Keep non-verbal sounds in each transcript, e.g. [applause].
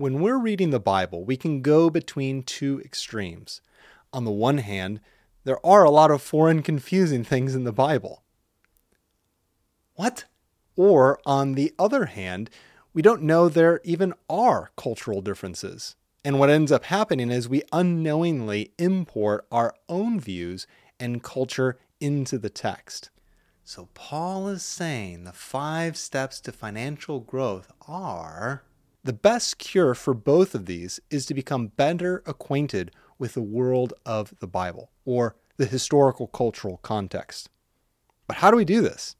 When we're reading the Bible, we can go between two extremes. On the one hand, there are a lot of foreign, [laughs] confusing things in the Bible. What? Or on the other hand, we don't know there even are cultural differences. And what ends up happening is we unknowingly import our own views and culture into the text. So, Paul is saying the five steps to financial growth are the best cure for both of these is to become better acquainted with the world of the Bible or the historical cultural context. But how do we do this?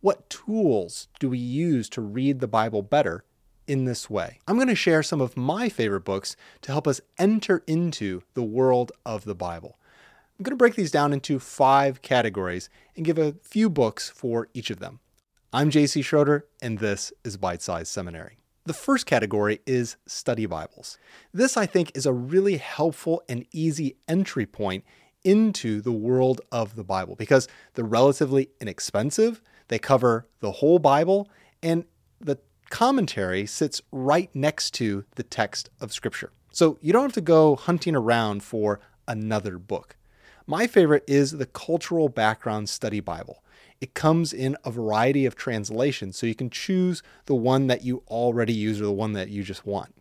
What tools do we use to read the Bible better in this way? I'm going to share some of my favorite books to help us enter into the world of the Bible. I'm going to break these down into five categories and give a few books for each of them. I'm JC Schroeder, and this is Bite Size Seminary. The first category is study Bibles. This, I think, is a really helpful and easy entry point into the world of the Bible because they're relatively inexpensive they cover the whole Bible, and the commentary sits right next to the text of Scripture. So you don't have to go hunting around for another book. My favorite is the Cultural Background Study Bible. It comes in a variety of translations, so you can choose the one that you already use or the one that you just want.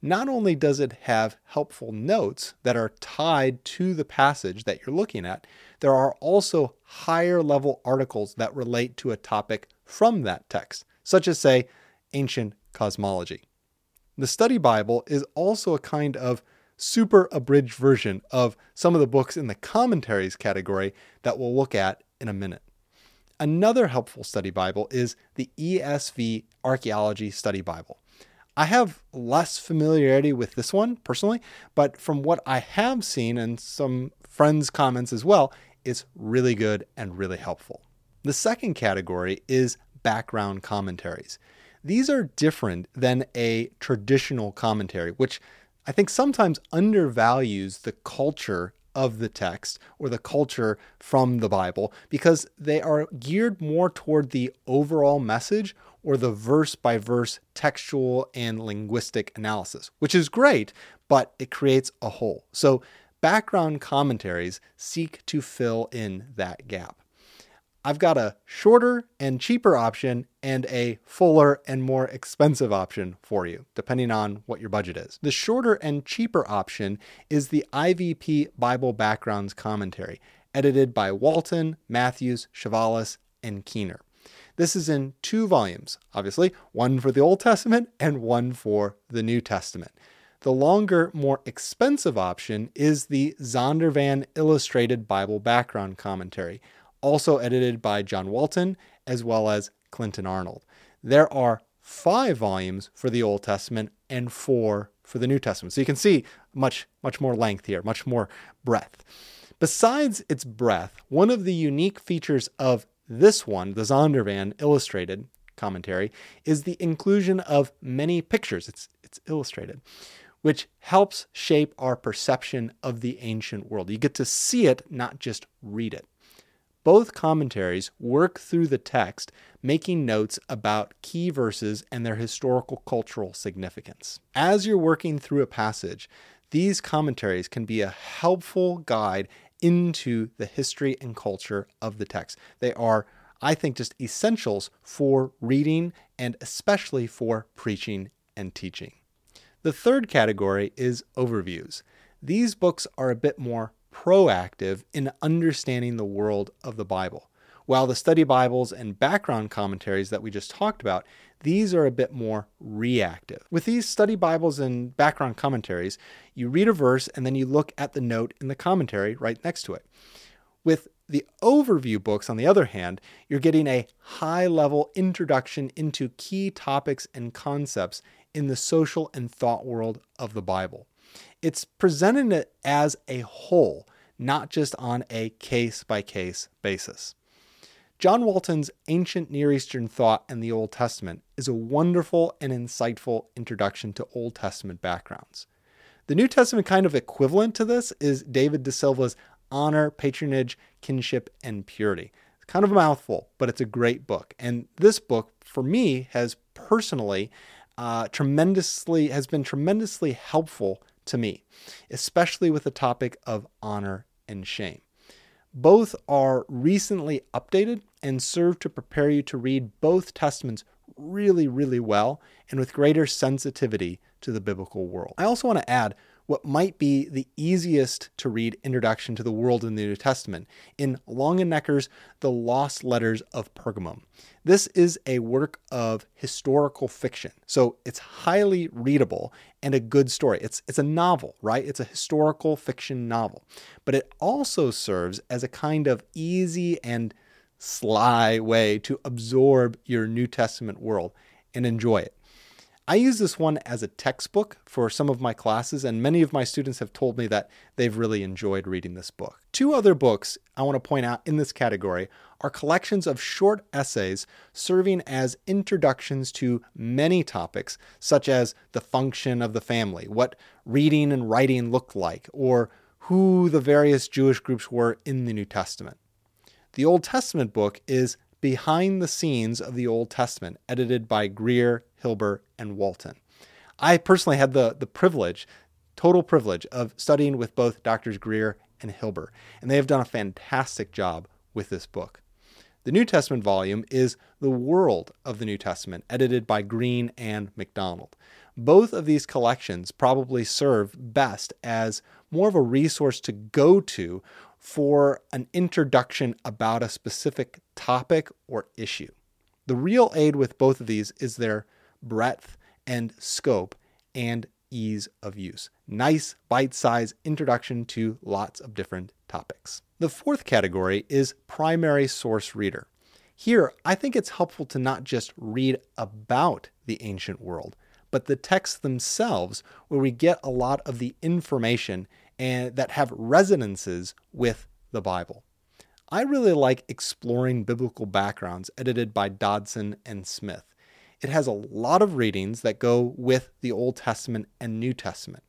Not only does it have helpful notes that are tied to the passage that you're looking at, there are also higher level articles that relate to a topic from that text, such as, say, ancient cosmology. The Study Bible is also a kind of super abridged version of some of the books in the commentaries category that we'll look at in a minute. Another helpful study Bible is the ESV Archaeology Study Bible. I have less familiarity with this one personally, but from what I have seen and some friends' comments as well, it's really good and really helpful. The second category is background commentaries. These are different than a traditional commentary, which I think sometimes undervalues the culture of the text or the culture from the Bible because they are geared more toward the overall message or the verse by verse textual and linguistic analysis, which is great, but it creates a hole. So background commentaries seek to fill in that gap. I've got a shorter and cheaper option and a fuller and more expensive option for you, depending on what your budget is. The shorter and cheaper option is the IVP Bible Backgrounds Commentary, edited by Walton, Matthews, Chavalas, and Keener. This is in two volumes, obviously, one for the Old Testament and one for the New Testament. The longer, more expensive option is the Zondervan Illustrated Bible Background Commentary, also edited by John Walton as well as Clinton Arnold. There are five volumes for the Old Testament and four for the New Testament. So you can see much, much more length here, much more breadth. Besides its breadth, one of the unique features of this one, the Zondervan Illustrated commentary, is the inclusion of many pictures. It's, it's illustrated which helps shape our perception of the ancient world. You get to see it, not just read it. Both commentaries work through the text, making notes about key verses and their historical cultural significance. As you're working through a passage, these commentaries can be a helpful guide into the history and culture of the text. They are, I think, just essentials for reading and especially for preaching and teaching. The third category is overviews. These books are a bit more proactive in understanding the world of the Bible. While the study Bibles and background commentaries that we just talked about, these are a bit more reactive. With these study Bibles and background commentaries, you read a verse and then you look at the note in the commentary right next to it. With the overview books, on the other hand, you're getting a high level introduction into key topics and concepts in the social and thought world of the Bible. It's presenting it as a whole, not just on a case by case basis. John Walton's Ancient Near Eastern Thought and the Old Testament is a wonderful and insightful introduction to Old Testament backgrounds. The New Testament kind of equivalent to this is David De Silva's Honor, Patronage, Kinship, and Purity. It's kind of a mouthful, but it's a great book. And this book, for me, has personally uh, tremendously has been tremendously helpful to me, especially with the topic of honor and shame. Both are recently updated and serve to prepare you to read both testaments really, really well and with greater sensitivity to the biblical world. I also want to add what might be the easiest to read introduction to the world in the New Testament in Longenecker's The Lost Letters of Pergamum. This is a work of historical fiction, so it's highly readable and a good story. It's, it's a novel, right? It's a historical fiction novel, but it also serves as a kind of easy and sly way to absorb your New Testament world and enjoy it. I use this one as a textbook for some of my classes, and many of my students have told me that they've really enjoyed reading this book. Two other books I want to point out in this category are collections of short essays serving as introductions to many topics, such as the function of the family, what reading and writing looked like, or who the various Jewish groups were in the New Testament. The Old Testament book is Behind the Scenes of the Old Testament, edited by Greer, Hilber, and Walton. I personally had the, the privilege, total privilege, of studying with both Doctors Greer and Hilber, and they have done a fantastic job with this book. The New Testament volume is The World of the New Testament, edited by Green and McDonald. Both of these collections probably serve best as more of a resource to go to for an introduction about a specific topic or issue. The real aid with both of these is their breadth and scope and ease of use. Nice bite sized introduction to lots of different topics. The fourth category is primary source reader. Here, I think it's helpful to not just read about the ancient world, but the texts themselves, where we get a lot of the information and that have resonances with the Bible. I really like exploring biblical backgrounds edited by Dodson and Smith. It has a lot of readings that go with the Old Testament and New Testament.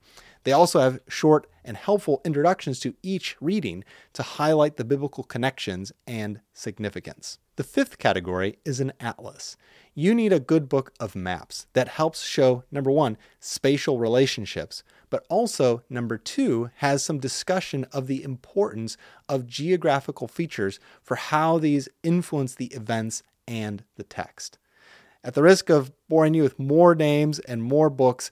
They also have short and helpful introductions to each reading to highlight the biblical connections and significance. The fifth category is an atlas. You need a good book of maps that helps show, number one, spatial relationships, but also, number two, has some discussion of the importance of geographical features for how these influence the events and the text. At the risk of boring you with more names and more books,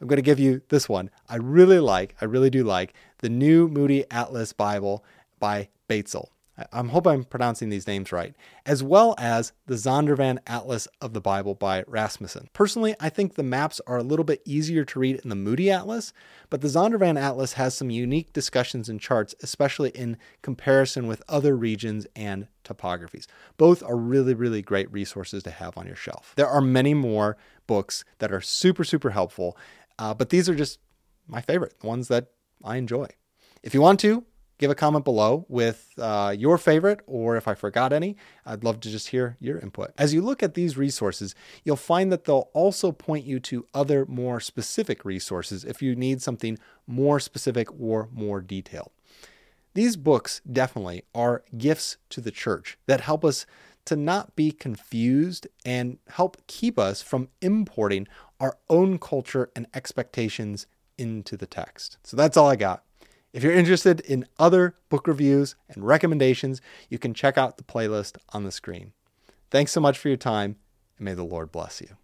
I'm going to give you this one. I really like, I really do like the New Moody Atlas Bible by Beitzel. I hope I'm pronouncing these names right, as well as the Zondervan Atlas of the Bible by Rasmussen. Personally, I think the maps are a little bit easier to read in the Moody Atlas, but the Zondervan Atlas has some unique discussions and charts, especially in comparison with other regions and topographies. Both are really, really great resources to have on your shelf. There are many more books that are super, super helpful, uh, but these are just my favorite, the ones that I enjoy. If you want to, give a comment below with uh, your favorite or if I forgot any. I'd love to just hear your input. As you look at these resources, you'll find that they'll also point you to other more specific resources if you need something more specific or more detailed. These books definitely are gifts to the church that help us to not be confused and help keep us from importing our own culture and expectations into the text. So that's all I got. If you're interested in other book reviews and recommendations, you can check out the playlist on the screen. Thanks so much for your time, and may the Lord bless you.